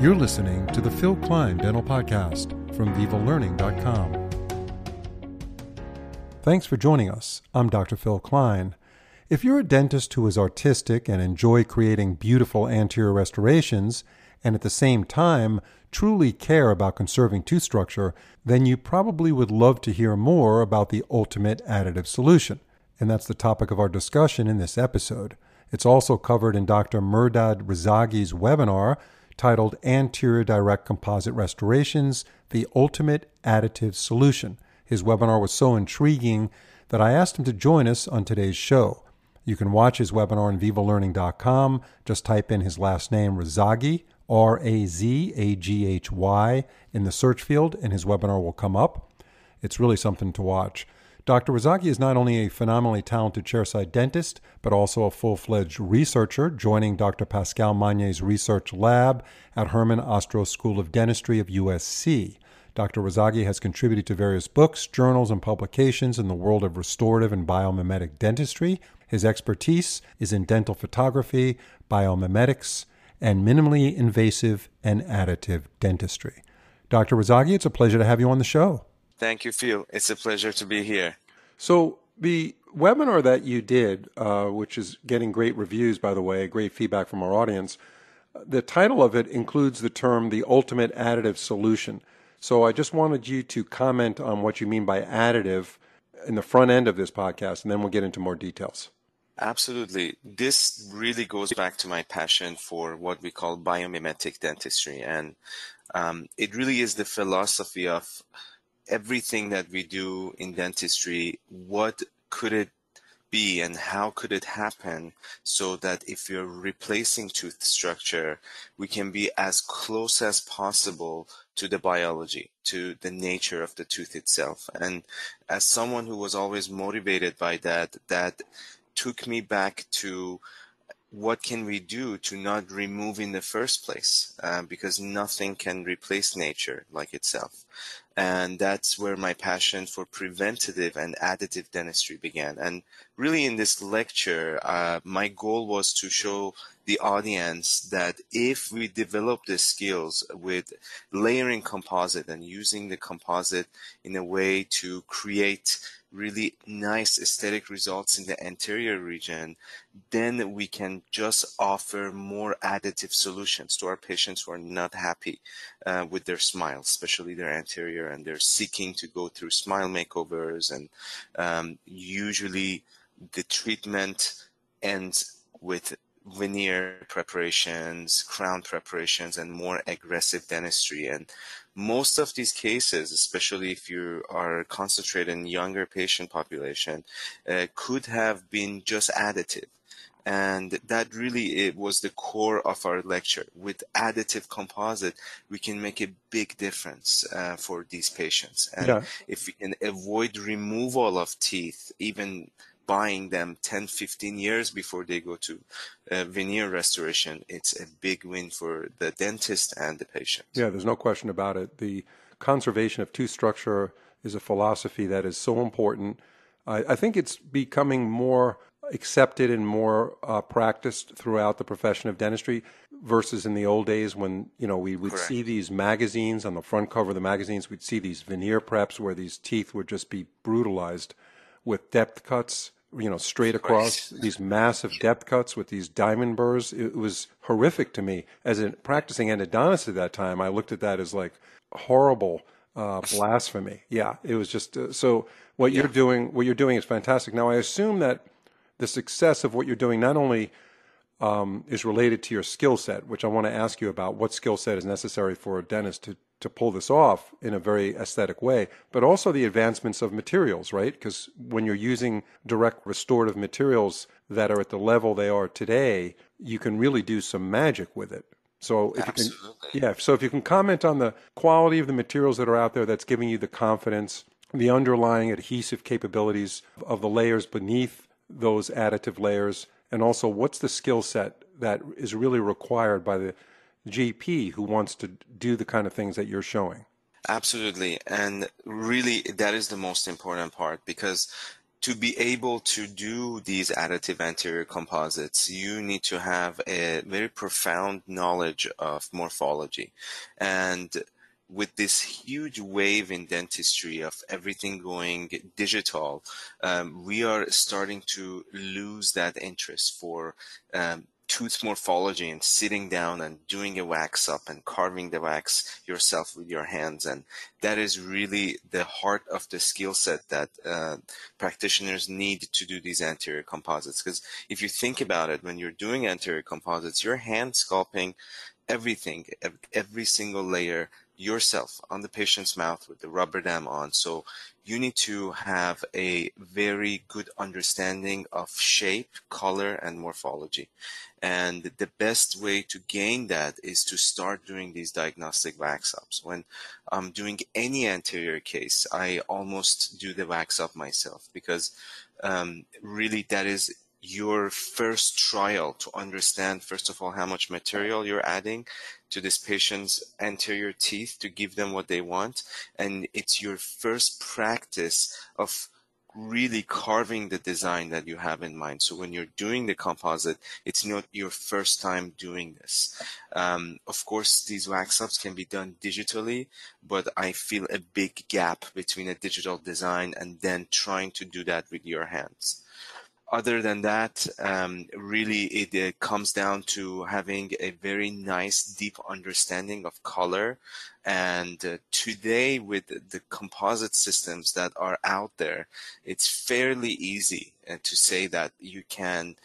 You're listening to the Phil Klein Dental Podcast from VivaLearning.com. Thanks for joining us. I'm Dr. Phil Klein. If you're a dentist who is artistic and enjoy creating beautiful anterior restorations, and at the same time truly care about conserving tooth structure, then you probably would love to hear more about the ultimate additive solution. And that's the topic of our discussion in this episode. It's also covered in Dr. Mehrdad Razaghy's webinar titled Anterior Direct Composite Restorations The Ultimate Additive Solution. His webinar was so intriguing that I asked him to join us on today's show. You can watch his webinar on vivalearning.com. Just type in his last name, Razaghy, R A Z A G H Y, in the search field, and his webinar will come up. It's really something to watch. Dr. Razaghy is not only a phenomenally talented chairside dentist, but also a full fledged researcher, joining Dr. Pascal Magne's research lab at Herman Ostrow School of Dentistry of USC. Dr. Razaghy has contributed to various books, journals, and publications in the world of restorative and biomimetic dentistry. His expertise is in dental photography, biomimetics, and minimally invasive and additive dentistry. Dr. Razaghy, it's a pleasure to have you on the show. Thank you, Phil. It's a pleasure to be here. So, the webinar that you did, uh, which is getting great reviews, by the way, great feedback from our audience, the title of it includes the term the ultimate additive solution. So, I just wanted you to comment on what you mean by additive in the front end of this podcast, and then we'll get into more details. Absolutely. This really goes back to my passion for what we call biomimetic dentistry. And um, it really is the philosophy of everything that we do in dentistry, what could it be and how could it happen so that if you're replacing tooth structure, we can be as close as possible to the biology, to the nature of the tooth itself. And as someone who was always motivated by that, that took me back to what can we do to not remove in the first place uh, because nothing can replace nature like itself and that's where my passion for preventative and additive dentistry began. And really in this lecture uh, my goal was to show the audience that if we develop the skills with layering composite and using the composite in a way to create really nice aesthetic results in the anterior region, then we can just offer more additive solutions to our patients who are not happy uh, with their smile, especially their anterior, and they're seeking to go through smile makeovers. And um, usually the treatment ends with veneer preparations, crown preparations, and more aggressive dentistry. And most of these cases, especially if you are concentrated in younger patient population, uh, could have been just additive. And that really it was the core of our lecture. With additive composite, we can make a big difference uh, for these patients. And yeah. if we can avoid removal of teeth, even buying them 10, 15 years before they go to uh, veneer restoration, it's a big win for the dentist and the patient. Yeah, there's no question about it. The conservation of tooth structure is a philosophy that is so important. I, I think it's becoming more accepted and more uh, practiced throughout the profession of dentistry versus in the old days when you know we would Correct. see these magazines on the front cover of the magazines we'd see these veneer preps where these teeth would just be brutalized with depth cuts you know, straight across these massive depth cuts with these diamond burrs. It was horrific to me. As a practicing endodontist at that time, I looked at that as like horrible uh, blasphemy. Yeah, it was just uh, so. What yeah. you're doing, what you're doing, is fantastic. Now, I assume that the success of what you're doing not only um, is related to your skill set, which I want to ask you about. What skill set is necessary for a dentist to to pull this off in a very aesthetic way, but also the advancements of materials, right? Because when you're using direct restorative materials that are at the level they are today, you can really do some magic with it. So if Absolutely. you can, yeah, so if you can comment on the quality of the materials that are out there that's giving you the confidence, the underlying adhesive capabilities of the layers beneath those additive layers, and also what's the skill set that is really required by the GP who wants to do the kind of things that you're showing. Absolutely. And really, that is the most important part because to be able to do these additive anterior composites, you need to have a very profound knowledge of morphology. And with this huge wave in dentistry of everything going digital, um, we are starting to lose that interest for um, tooth morphology and sitting down and doing a wax up and carving the wax yourself with your hands. And that is really the heart of the skill set that uh, practitioners need to do these anterior composites. Because if you think about it, when you're doing anterior composites, you're hand sculpting everything, every single layer yourself on the patient's mouth with the rubber dam on. So you need to have a very good understanding of shape, color, and morphology. And the best way to gain that is to start doing these diagnostic wax ups. When I'm doing any anterior case, I almost do the wax up myself because um, really that is your first trial to understand, first of all, how much material you're adding to this patient's anterior teeth to give them what they want. And it's your first practice of really carving the design that you have in mind. So when you're doing the composite, it's not your first time doing this. Um, of course, these wax ups can be done digitally, but I feel a big gap between a digital design and then trying to do that with your hands other than that, um, really it, it, comes down to having a very nice, deep understanding of color. And uh, today, with the composite systems that are out there, it's fairly easy uh, to say that you can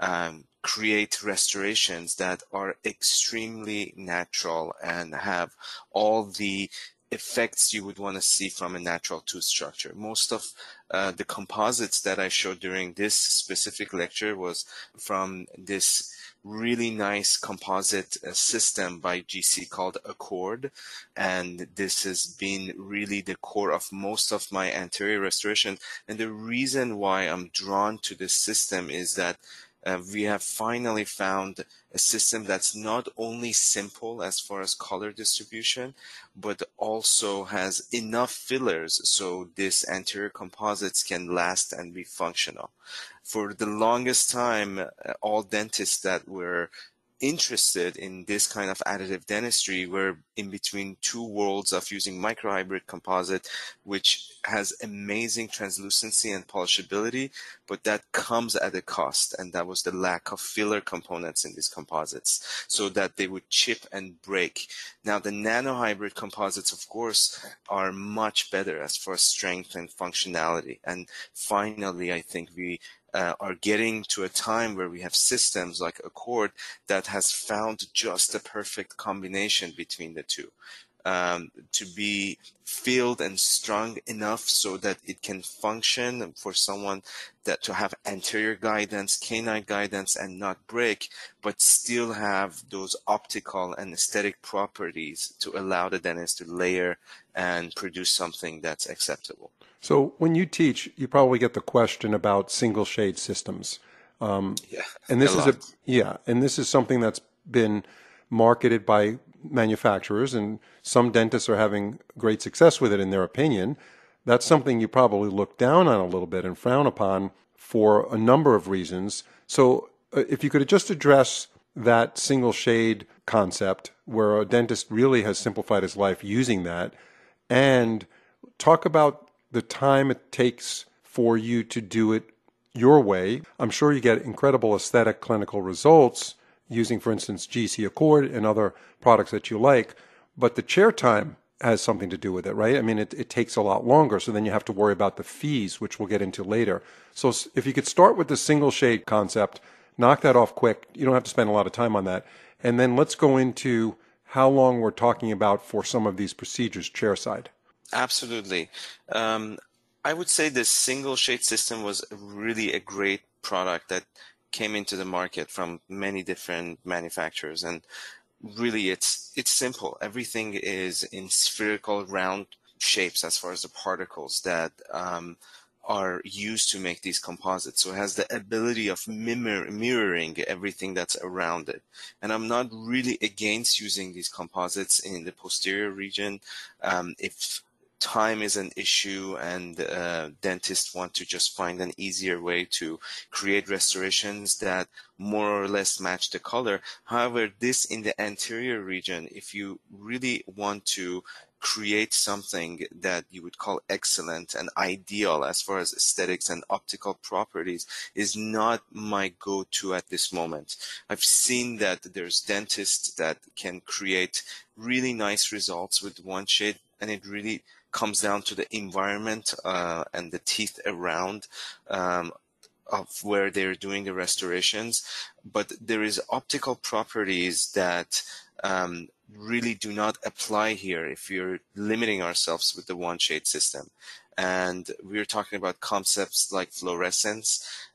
um, create restorations that are extremely natural and have all the effects you would want to see from a natural tooth structure. Most of uh, the composites that I showed during this specific lecture was from this really nice composite uh, system by GC called A'CHORD. And this has been really the core of most of my anterior restoration. And the reason why I'm drawn to this system is that uh, we have finally found a system that's not only simple as far as color distribution, but also has enough fillers so this anterior composites can last and be functional. For the longest time, uh, all dentists that were interested in this kind of additive dentistry we're in between two worlds of using microhybrid composite which has amazing translucency and polishability but that comes at a cost and that was the lack of filler components in these composites so that they would chip and break. Now the nanohybrid composites of course are much better as far as strength and functionality and finally i think we uh, are getting to a time where we have systems like A'CHORD that has found just the perfect combination between the two. Um, to be filled and strong enough so that it can function for someone that to have anterior guidance, canine guidance, and not break, but still have those optical and aesthetic properties to allow the dentist to layer and produce something that's acceptable. So when you teach, you probably get the question about single shade systems. Um, yeah, and this a is lot. a yeah, and this is something that's been marketed by manufacturers, and some dentists are having great success with it in their opinion. That's something you probably look down on a little bit and frown upon for a number of reasons. So, uh, if you could just address that single shade concept, where a dentist really has simplified his life using that, and talk about the time it takes for you to do it your way. I'm sure you get incredible aesthetic clinical results using, for instance, GC A'CHORD and other products that you like, but the chair time has something to do with it, right? I mean, it, it takes a lot longer, so then you have to worry about the fees, which we'll get into later. So if you could start with the single shade concept, knock that off quick. You don't have to spend a lot of time on that. And then let's go into how long we're talking about for some of these procedures chairside. Absolutely. Um, I would say the single shade system was really a great product that came into the market from many different manufacturers and really it's it's simple everything is in spherical round shapes as far as the particles that um, are used to make these composites. So it has the ability of mirror, mirroring everything that's around it. And I'm not really against using these composites in the posterior region um, if time is an issue and uh, dentists want to just find an easier way to create restorations that more or less match the color. However, this in the anterior region, if you really want to create something that you would call excellent and ideal as far as aesthetics and optical properties is not my go-to at this moment. I've seen that there's dentists that can create really nice results with one shade and it really comes down to the environment uh, and the teeth around um, of where they're doing the restorations. But there is optical properties that um, really do not apply here if you're limiting ourselves with the one shade system. And we're talking about concepts like fluorescence,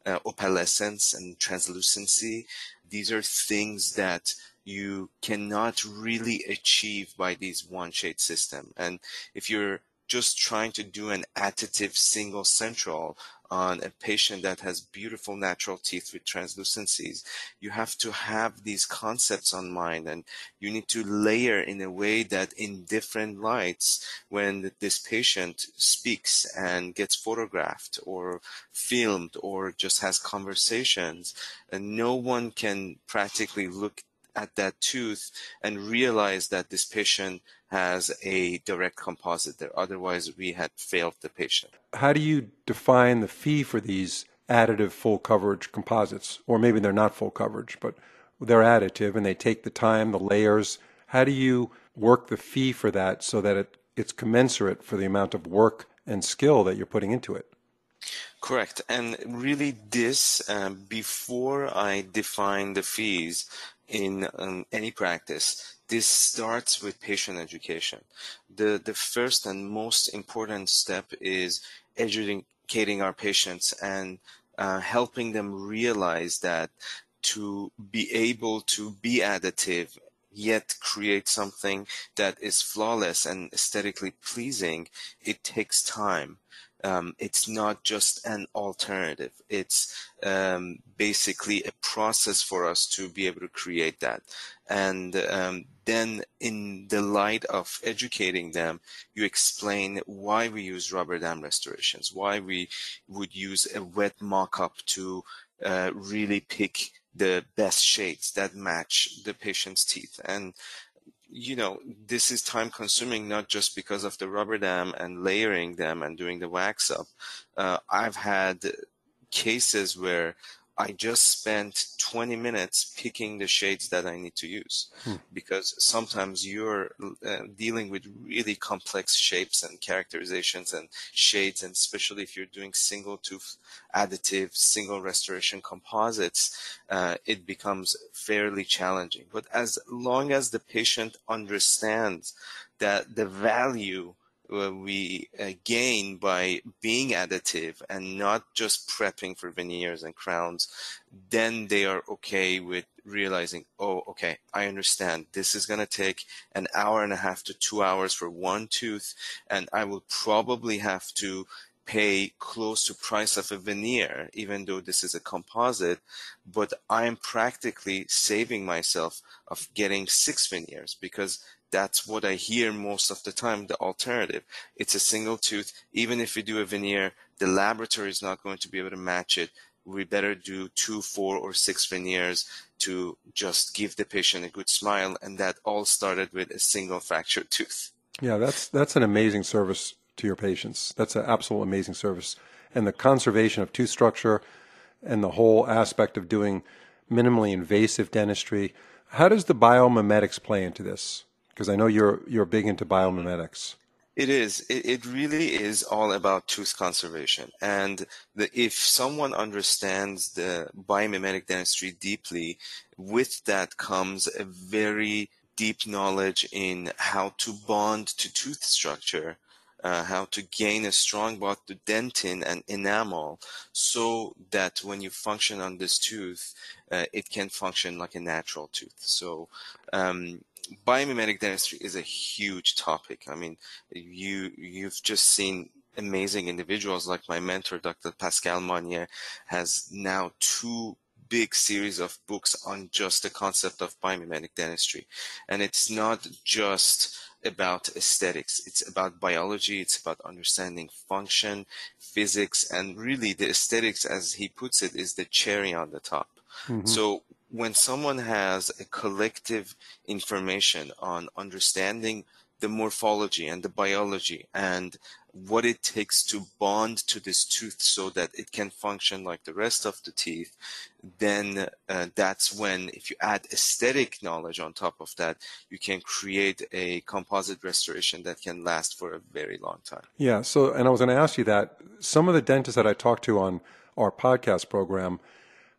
uh, opalescence, and translucency. These are things that you cannot really achieve by these one shade system. And if you're just trying to do an additive single central on a patient that has beautiful natural teeth with translucencies, you have to have these concepts on mind and you need to layer in a way that in different lights, when this patient speaks and gets photographed or filmed or just has conversations, and no one can practically look at that tooth and realize that this patient has a direct composite there. Otherwise, we had failed the patient. How do you define the fee for these additive full coverage composites? Or maybe they're not full coverage, but they're additive and they take the time, the layers. How do you work the fee for that so that it, it's commensurate for the amount of work and skill that you're putting into it? Correct. And really, this, um, before I define the fees in um, any practice, this starts with patient education. The, the first and most important step is educating our patients and uh, helping them realize that to be able to be additive yet create something that is flawless and aesthetically pleasing, it takes time. Um, it's not just an alternative. It's um, basically a process for us to be able to create that. And um, then, in the light of educating them, you explain why we use rubber dam restorations, why we would use a wet mock-up to uh, really pick the best shades that match the patient's teeth. And you know, this is time consuming not just because of the rubber dam and layering them and doing the wax up. Uh, I've had cases where I just spent 20 minutes picking the shades that I need to use hmm. because sometimes you're uh, dealing with really complex shapes and characterizations and shades, and especially if you're doing single tooth additive, single restoration composites, uh, it becomes fairly challenging. But as long as the patient understands that the value we uh, gain by being additive and not just prepping for veneers and crowns, then they are okay with realizing, oh, okay, I understand. This is going to take an hour and a half to two hours for one tooth, and I will probably have to pay close to price of a veneer, even though this is a composite, but I'm practically saving myself of getting six veneers because that's what I hear most of the time, the alternative. It's a single tooth. Even if you do a veneer, the laboratory is not going to be able to match it. We better do two, four, or six veneers to just give the patient a good smile. And that all started with a single fractured tooth. Yeah, that's that's an amazing service to your patients. That's an absolute amazing service. And the conservation of tooth structure and the whole aspect of doing minimally invasive dentistry. How does the biomimetics play into this? Because I know you're you're big into biomimetics. It is. It, it really is all about tooth conservation. And the, if someone understands the biomimetic dentistry deeply, with that comes a very deep knowledge in how to bond to tooth structure, uh, how to gain a strong bond to dentin and enamel so that when you function on this tooth, uh, it can function like a natural tooth. So um, biomimetic dentistry is a huge topic. I mean, you you've just seen amazing individuals like my mentor, Dr. Pascal Magne, has now two big series of books on just the concept of biomimetic dentistry. And it's not just about aesthetics. It's about biology. It's about understanding function, physics, and really the aesthetics, as he puts it, is the cherry on the top. Mm-hmm. So when someone has a collective information on understanding the morphology and the biology and what it takes to bond to this tooth so that it can function like the rest of the teeth, then uh, that's when, if you add aesthetic knowledge on top of that, you can create a composite restoration that can last for a very long time. Yeah. So, and I was going to ask you that some of the dentists that I talked to on our podcast program,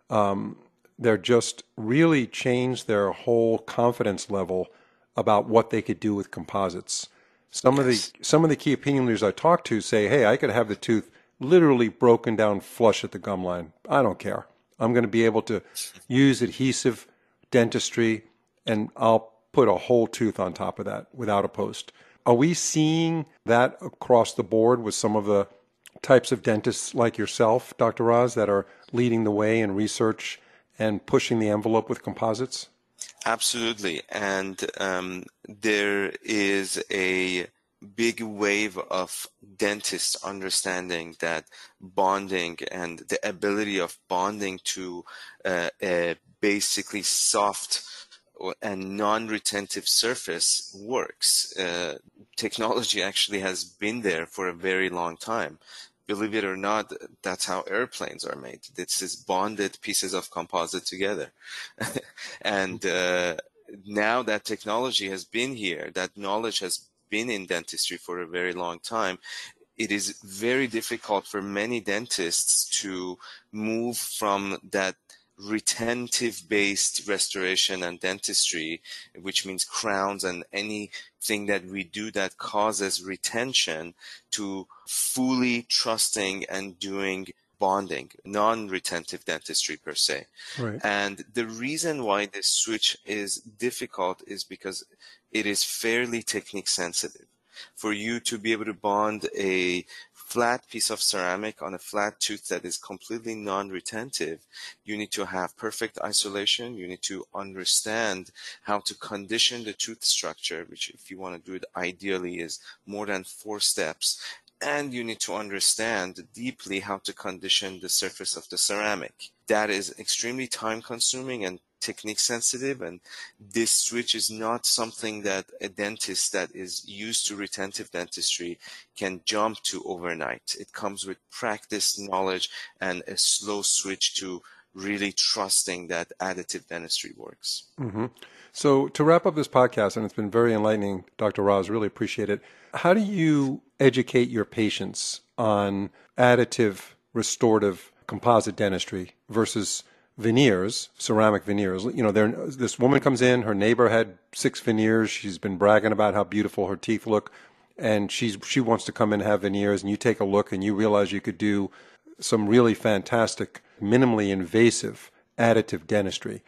um, they're just really changed their whole confidence level about what they could do with composites. Some yes. of the some of the key opinion leaders I talk to say, "Hey, I could have the tooth literally broken down flush at the gum line. I don't care. I'm going to be able to use adhesive dentistry, and I'll put a whole tooth on top of that without a post." Are we seeing that across the board with some of the types of dentists like yourself, Dr. Raz, that are leading the way in research and pushing the envelope with composites? Absolutely. And um, there is a big wave of dentists understanding that bonding and the ability of bonding to uh, a basically soft and non-retentive surface works. Uh, technology actually has been there for a very long time believe it or not, that's how airplanes are made. It's is bonded pieces of composite together. and uh, now that technology has been here, that knowledge has been in dentistry for a very long time, it is very difficult for many dentists to move from that retentive based restoration and dentistry, which means crowns and anything that we do that causes retention to fully trusting and doing bonding, non-retentive dentistry per se. Right. And the reason why this switch is difficult is because it is fairly technique sensitive. For you to be able to bond a flat piece of ceramic on a flat tooth that is completely non-retentive, you need to have perfect isolation. You need to understand how to condition the tooth structure, which if you want to do it ideally is more than four steps. And you need to understand deeply how to condition the surface of the ceramic. That is extremely time consuming and technique sensitive and this switch is not something that a dentist that is used to retentive dentistry can jump to overnight. It comes with practice, knowledge, and a slow switch to really trusting that additive dentistry works. Mm-hmm. So, to wrap up this podcast, and it's been very enlightening, Dr. Raz, really appreciate it. How do you educate your patients on additive restorative composite dentistry versus veneers, ceramic veneers. You know, this woman comes in, her neighbor had six veneers. She's been bragging about how beautiful her teeth look, and she's she wants to come in and have veneers. And you take a look, and you realize you could do some really fantastic, minimally invasive additive dentistry.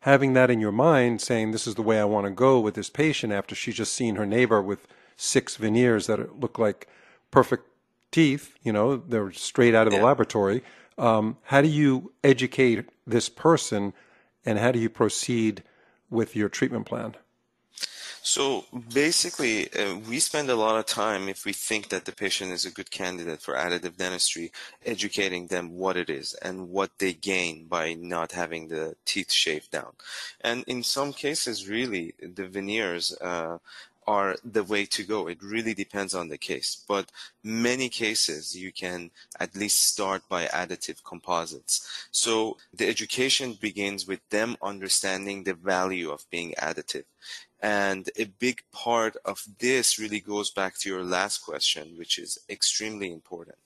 Having that in your mind, saying this is the way I want to go with this patient after she's just seen her neighbor with six veneers that look like perfect teeth, you know, they're straight out of the yeah. laboratory um, how do you educate this person and how do you proceed with your treatment plan? So basically, uh, we spend a lot of time, if we think that the patient is a good candidate for additive dentistry, educating them what it is and what they gain by not having the teeth shaved down. And in some cases, really, the veneers uh, are the way to go. It really depends on the case. But many cases you can at least start by additive composites. So the education begins with them understanding the value of being additive. And a big part of this really goes back to your last question, which is extremely important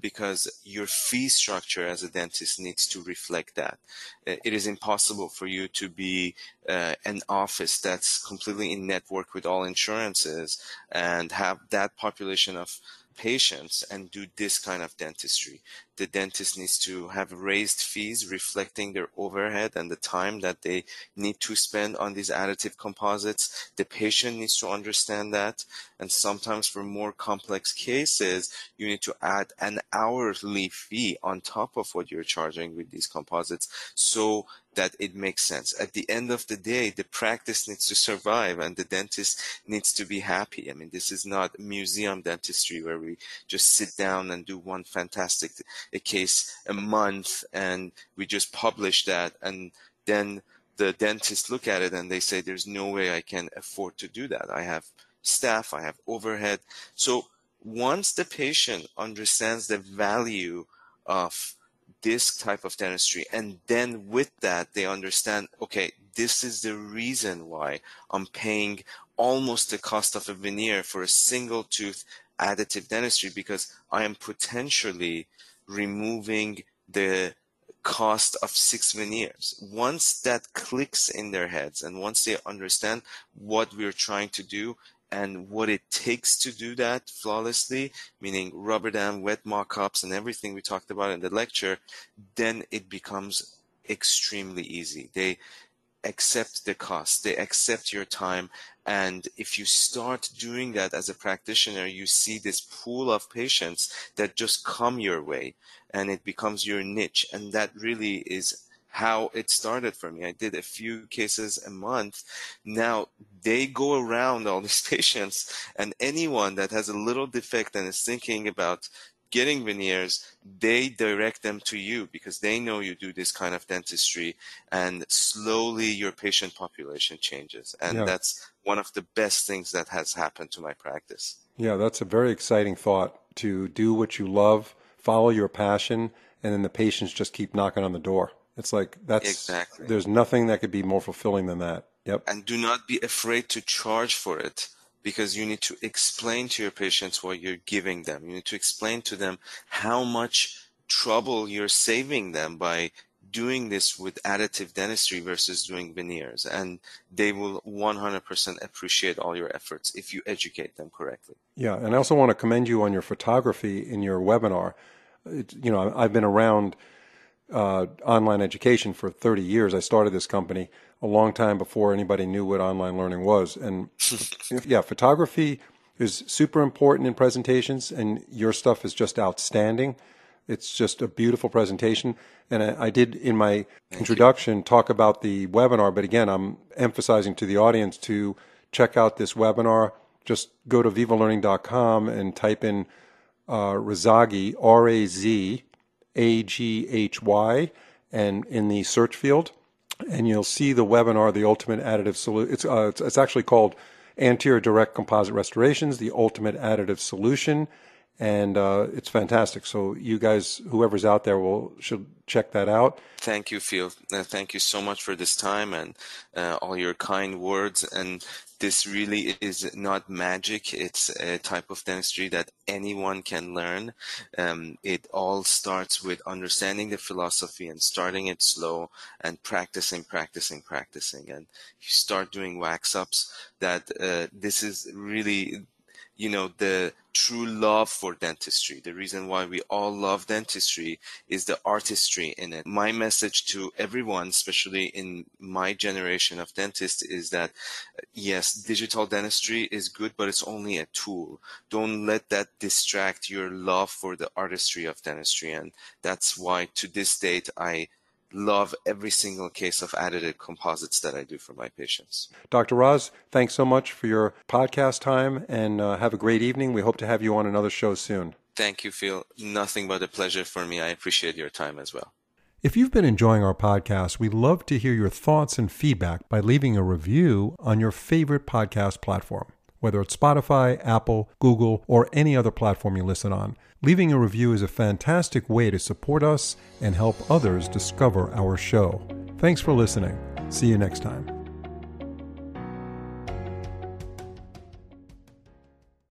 because your fee structure as a dentist needs to reflect that. Uh, it is impossible for you to be uh, an office that's completely in network with all insurances and have that population of patients and do this kind of dentistry. The dentist needs to have raised fees reflecting their overhead and the time that they need to spend on these additive composites. The patient needs to understand that. And sometimes for more complex cases, you need to add an hourly fee on top of what you're charging with these composites. So that it makes sense. At the end of the day, the practice needs to survive and the dentist needs to be happy. I mean, this is not museum dentistry where we just sit down and do one fantastic a case a month and we just publish that and then the dentists look at it and they say, there's no way I can afford to do that. I have staff, I have overhead. So once the patient understands the value of this type of dentistry. And then with that, they understand, okay, this is the reason why I'm paying almost the cost of a veneer for a single tooth additive dentistry because I am potentially removing the cost of six veneers. Once that clicks in their heads and once they understand what we're trying to do, and what it takes to do that flawlessly, meaning rubber dam, wet mock-ups, and everything we talked about in the lecture, then it becomes extremely easy. They accept the cost, they accept your time, and if you start doing that as a practitioner, you see this pool of patients that just come your way, and it becomes your niche, and that really is how it started for me. I did a few cases a month. Now they go around all these patients and anyone that has a little defect and is thinking about getting veneers, they direct them to you because they know you do this kind of dentistry and slowly your patient population changes. And yeah. that's one of the best things that has happened to my practice. Yeah, that's a very exciting thought to do what you love, follow your passion, and then the patients just keep knocking on the door. It's like that's exactly. There's nothing that could be more fulfilling than that. Yep. And do not be afraid to charge for it because you need to explain to your patients what you're giving them. You need to explain to them how much trouble you're saving them by doing this with additive dentistry versus doing veneers. And they will 100% appreciate all your efforts if you educate them correctly. Yeah. And I also want to commend you on your photography in your webinar. It, you know, I've been around uh, online education for 30 years. I started this company a long time before anybody knew what online learning was. And yeah, photography is super important in presentations, and your stuff is just outstanding. It's just a beautiful presentation. And I, I did in my Thank introduction you. talk about the webinar, but again, I'm emphasizing to the audience to check out this webinar. Just go to vivalearning.com and type in uh, Razaghy, R A Z a G H Y, and in the search field, and you'll see the webinar, the ultimate additive solution. It's, uh, it's, it's actually called Anterior Direct Composite Restorations, the ultimate additive solution, and uh, it's fantastic. So you guys, whoever's out there, will should check that out. Thank you, Phil. Uh, thank you so much for this time and uh, all your kind words. And this really is not magic. It's a type of dentistry that anyone can learn. Um, it all starts with understanding the philosophy and starting it slow and practicing, practicing, practicing. And you start doing wax ups that uh, this is really you know the true love for dentistry. The reason why we all love dentistry is the artistry in it. My message to everyone especially in my generation of dentists is that uh, yes digital dentistry is good but it's only a tool. Don't let that distract your love for the artistry of dentistry. And that's why to this date i love every single case of additive composites that I do for my patients. Dr. Raz, thanks so much for your podcast time and uh, have a great evening. We hope to have you on another show soon. Thank you, Phil. Nothing but a pleasure for me. I appreciate your time as well. If you've been enjoying our podcast, we'd love to hear your thoughts and feedback by leaving a review on your favorite podcast platform, whether it's Spotify, Apple, Google, or any other platform you listen on. Leaving a review is a fantastic way to support us and help others discover our show. Thanks for listening. See you next time.